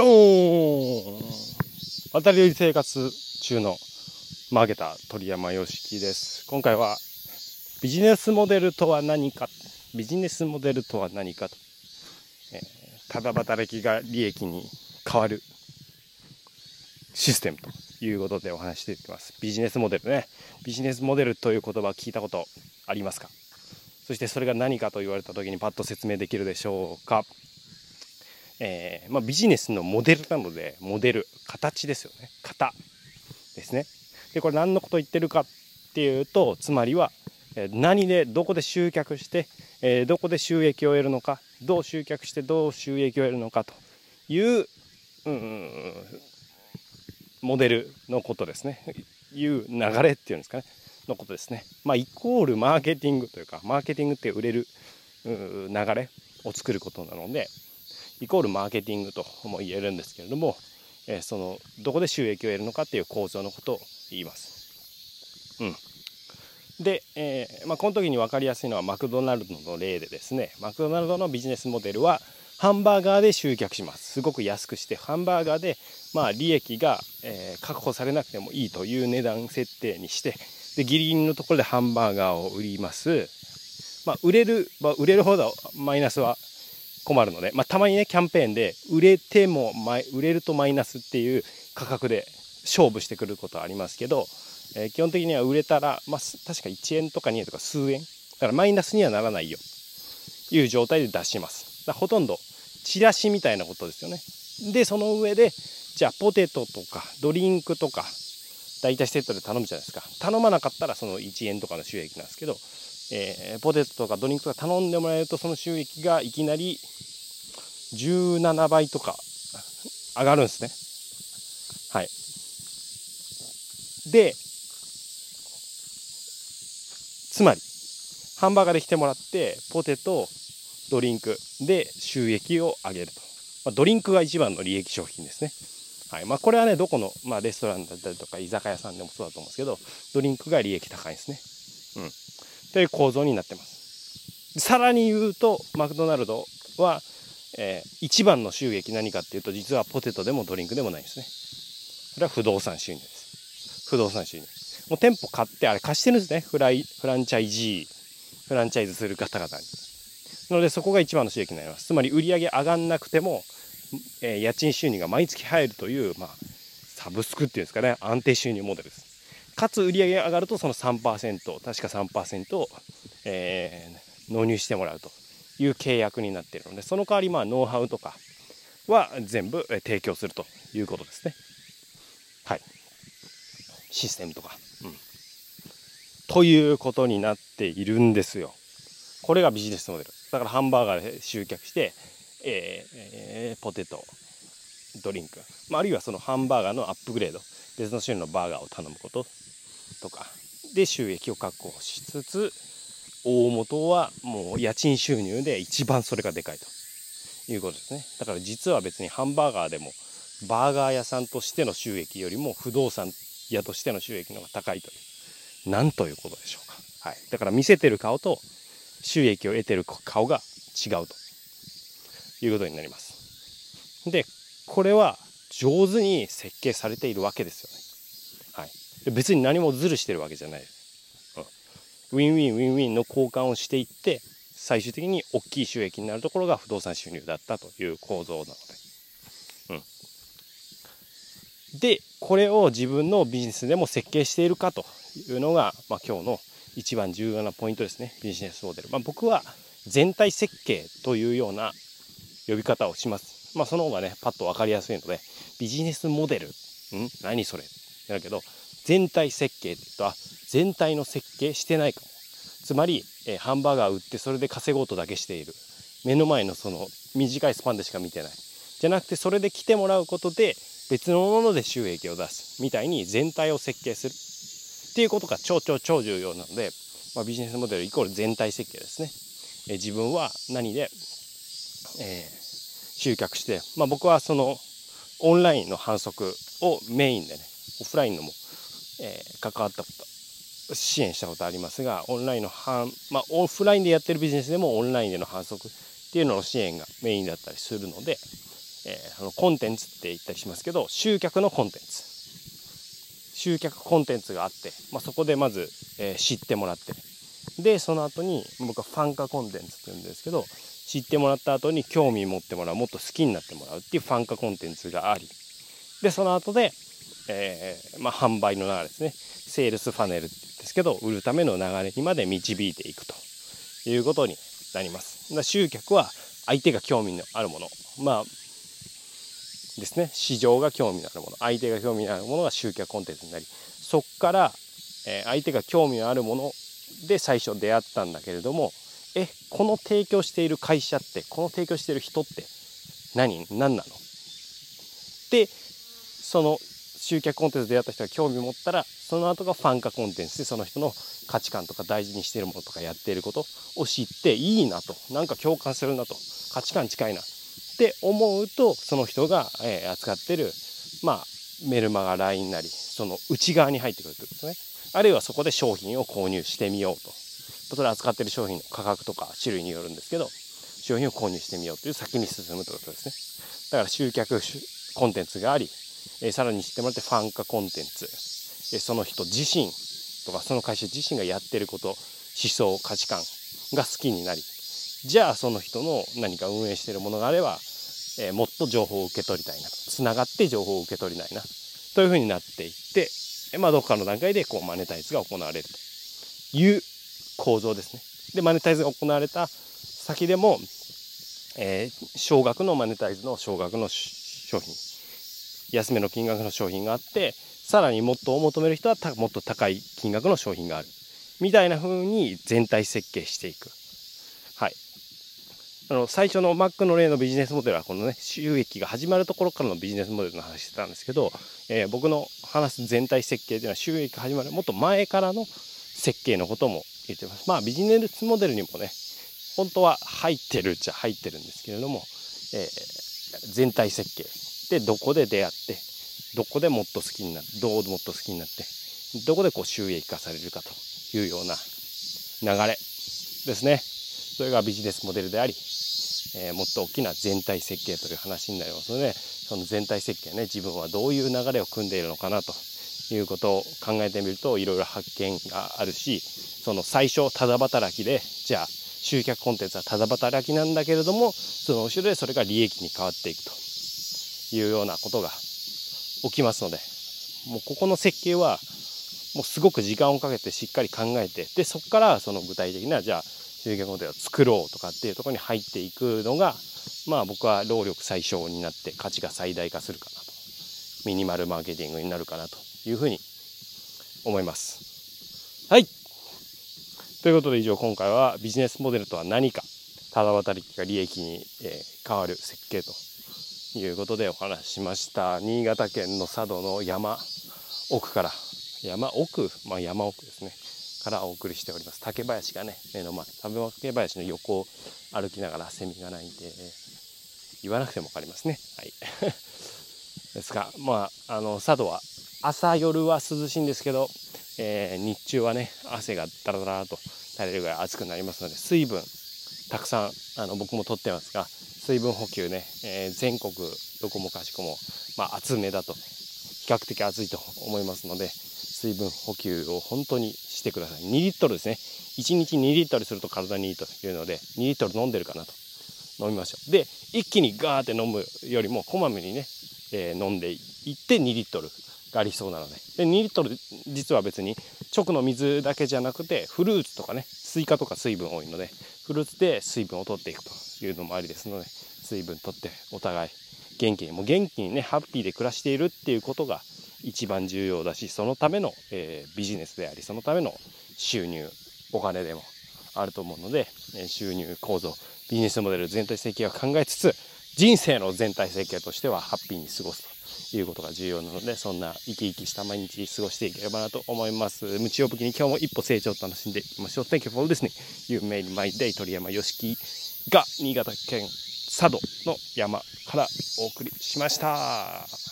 ドーン。渡り鳥生活中のマーケター鳥山よしきです。今回はビジネスモデルとは何かビジネスモデルとは何かと、えー、ただ働きが利益に変わるシステムということでお話していきます。ビジネスモデルね。ビジネスモデルという言葉聞いたことありますか？そしてそれが何かと言われた時にパッと説明できるでしょうか？えー、まあ、ビジネスのモデルなのでモデル形ですよね。型ですね。でこれ何のこと言ってるかっていうとつまりは何でどこで集客して、えー、どこで収益を得るのかどう集客してどう収益を得るのかという、うん、モデルのことですね。いう流れっていうんですかね。のことですね。まあイコールマーケティングというかマーケティングって売れる流れを作ることなのでイコールマーケティングとも言えるんですけれども、えそのどこで収益を得るのかっていう構造のことを言います。うん、で、えー、まあ、この時に分かりやすいのはマクドナルドの例でですね。マクドナルドのビジネスモデルはハンバーガーで集客します。すごく安くしてハンバーガーでまあ利益が、えー、確保されなくてもいいという値段設定にしてでギリギリのところでハンバーガーを売ります、まあ、売れる、まあ、売れるほどマイナスは困るので、まあ、たまにねキャンペーンで売れても売れるとマイナスっていう価格で勝負してくることはありますけど、えー、基本的には売れたら、まあ、確か1円とか2円とか数円。だからマイナスにはならないよ。という状態で出します。だほとんどチラシみたいなことですよね。でその上でじゃあポテトとかドリンクとか大体セットで頼むじゃないですか。頼まなかったらその1円とかの収益なんですけどえー、ポテトとかドリンクとか頼んでもらえるとその収益がいきなり17倍とか上がるんですね。はい。で、つまり、ハンバーガーで来てもらって、ポテト、ドリンクで収益を上げると。まあ、ドリンクが一番の利益商品ですね。はい。まあ、これはね、どこの、まあ、レストランだったりとか、居酒屋さんでもそうだと思うんですけど、ドリンクが利益高いんですね。うん。という構造になってます。さらに言うと、マクドナルドは、えー、一番の収益何かっていうと、実はポテトでもドリンクでもないんですね。これは不動産収入です。不動産収入。もう店舗買って、あれ貸してるんですね。フライ、フランチャイジー、フランチャイズする方々に。なので、そこが一番の収益になります。つまり、売り上げ上がんなくても、えー、家賃収入が毎月入るという、まあ、サブスクっていうんですかね、安定収入モデルです。かつ売り上げが上がるとその3%確か3%を、えー、納入してもらうという契約になっているのでその代わりまあノウハウとかは全部提供するということですね。はい。システムとか。うん。ということになっているんですよ。これがビジネスモデル。だからハンバーガーで集客して、えーえー、ポテト、ドリンク、まあ、あるいはそのハンバーガーのアップグレード、別の種類のバーガーを頼むこととか。で収益を確保しつつ大元はもう家賃収入で一番それがでかいと。いうことですね。だから実は別にハンバーガーでもバーガー屋さんとしての収益よりも不動産屋としての収益の方が高いという。なんということでしょうか、はい、だから見せてる顔と収益を得てる側が違うと。いうことになります。でこれは上手に設計されているわけですよね。別に何もズルしてるわけじゃない、うん、ウィンウィンウィンウィンの交換をしていって最終的に大きい収益になるところが不動産収入だったという構造なので、うん、でこれを自分のビジネスでも設計しているかというのが、まあ、今日の一番重要なポイントですね。ビジネスモデル、まあ、僕は全体設計というような呼び方をします。まあ、その方がね、パッと分かりやすいので、ビジネスモデル、ん？何それ？だけど、全体設計って言うと全体の設計してないかも。つまり、えー、ハンバーガー売ってそれで稼ごうとだけしている。目の前のその短いスパンでしか見てない。じゃなくてそれで来てもらうことで別のもので収益を出す。みたいに全体を設計する。っていうことが超超超重要なので、まあ、ビジネスモデルイコール全体設計ですね、えー、自分は何で、えー、集客して、まあ、僕はそのオンラインの反則をメインでねオフラインのもえー、関わったこと支援したことありますがオンラインの反、まあ、オフラインでやってるビジネスでもオンラインでの反則っていうのの支援がメインだったりするので、えー、あのコンテンツって言ったりしますけど集客のコンテンツ。集客コンテンツがあって、まあ、そこでまず、えー、知ってもらってでその後に僕はファン化コンテンツって言うんですけど知ってもらった後に興味持ってもらうもっと好きになってもらうっていうファン化コンテンツがありでその後で、えー、まあ、販売の流れですね。セールスファネルですけど売るための流れにまで導いていくということになります。だ集客は相手が興味のあるもの。まあですね。市場が興味のあるもの。相手が興味のあるものが集客コンテンツになりそこから、えー、相手が興味のあるもので最初出会ったんだけれどもえこの提供している会社ってこの提供している人って何？何なの？でその集客コンテンツで出会った人が興味を持ったらその後がファン化コンテンツでその人の価値観とか大事にしているものとかやっていることを知っていいなと。なんか共感するなと。価値観近いなって思うとその人が、え扱ってるまあメルマガ LINE なりその内側に入ってくるということですね。あるいはそこで商品を購入してみようと。それ扱ってる商品の価格とか種類によるんですけど商品を購入してみようという先に進むということですね。だから集客コンテンツがあり、えさらに知ってもらってファン化コンテンツ、えその人自身とかその会社自身がやってること思想価値観が好きになりじゃあその人の何か運営してるものがあれば、えもっと情報を受け取りたいなつながって情報を受け取りたいなというふうになっていって、えまあ、どっかの段階でこうマネタイズが行われると。いう構造ですね。で、マネタイズが行われた先でも、えー、少額のマネタイズの少額の商品、安めの金額の商品があって、さらにもっと求める人はもっと高い金額の商品がある。みたいな風に全体設計していく。はい。あの、最初の Mac の例のビジネスモデルはこのね、収益が始まるところからのビジネスモデルの話してたんですけど、えー、僕の話す全体設計というのは収益が始まるもっと前からの設計のことも言ってます。まあビジネスモデルにもね、本当は入ってるっちゃ入ってるんですけれども、えー、全体設計でどこで出会って、どこでもっと好きになって、どうもっと好きになって、どこでこう収益化されるかというような流れですね。それがビジネスモデルであり、えー、もっと大きな全体設計という話になりますので、その全体設計ね、自分はどういう流れを組んでいるのかなということを考えてみるといろいろ発見があるしその最初ただ働きでじゃあ集客コンテンツはただ働きなんだけれどもその後ろでそれが利益に変わっていくというようなことが起きますのでもうここの設計はもうすごく時間をかけてしっかり考えてでそこからその具体的なじゃあ集客コンテンツを作ろうとかっていうところに入っていくのがまあ僕は労力最小になって価値が最大化するかなとミニマルマーケティングになるかなというふうに思います。はい。ということで以上今回はビジネスモデルとは何か、ただ働きが利益に、え変わる設計ということでお話ししました。新潟県の佐渡の山奥から、山奥、まあ山奥ですね。からお送りしております。竹林がね、目の前、竹林の横を歩きながらセミが鳴いて、言わなくても分かりますね。はい。ですが、まあ、あの、佐渡は朝夜は涼しいんですけど、えー、日中はね汗がダラダラと垂れるぐらい暑くなりますので水分たくさんあの僕もとってますが水分補給ね、えー、全国どこもかしこも、まあ、暑めだと比較的暑いと思いますので水分補給を本当にしてください。2リットルですね。1日2リットルすると体にいいというので2リットル飲んでるかなと。飲みましょう。で一気にガーって飲むよりもこまめにね、えー、飲んでいって2リットルがありそうなので。で2リットル実は別に直の水だけじゃなくてフルーツとかねスイカとか水分多いのでフルーツで水分を取っていくというのもありですので水分取ってお互い元気にもう元気にねハッピーで暮らしているっていうことが一番重要だしそのための、えー、ビジネスでありそのための収入お金でもあると思うので、収入構造ビジネスモデル全体設計を考えつつ人生の全体設計としてはハッピーに過ごすということが重要なので、そんな生き生きした毎日過ごしていければなと思います。無知を武器に今日も一歩成長を楽しんでいきましょう。Thank you for listening. You made my day 鳥山よしきが新潟県佐渡の山からお送りしました。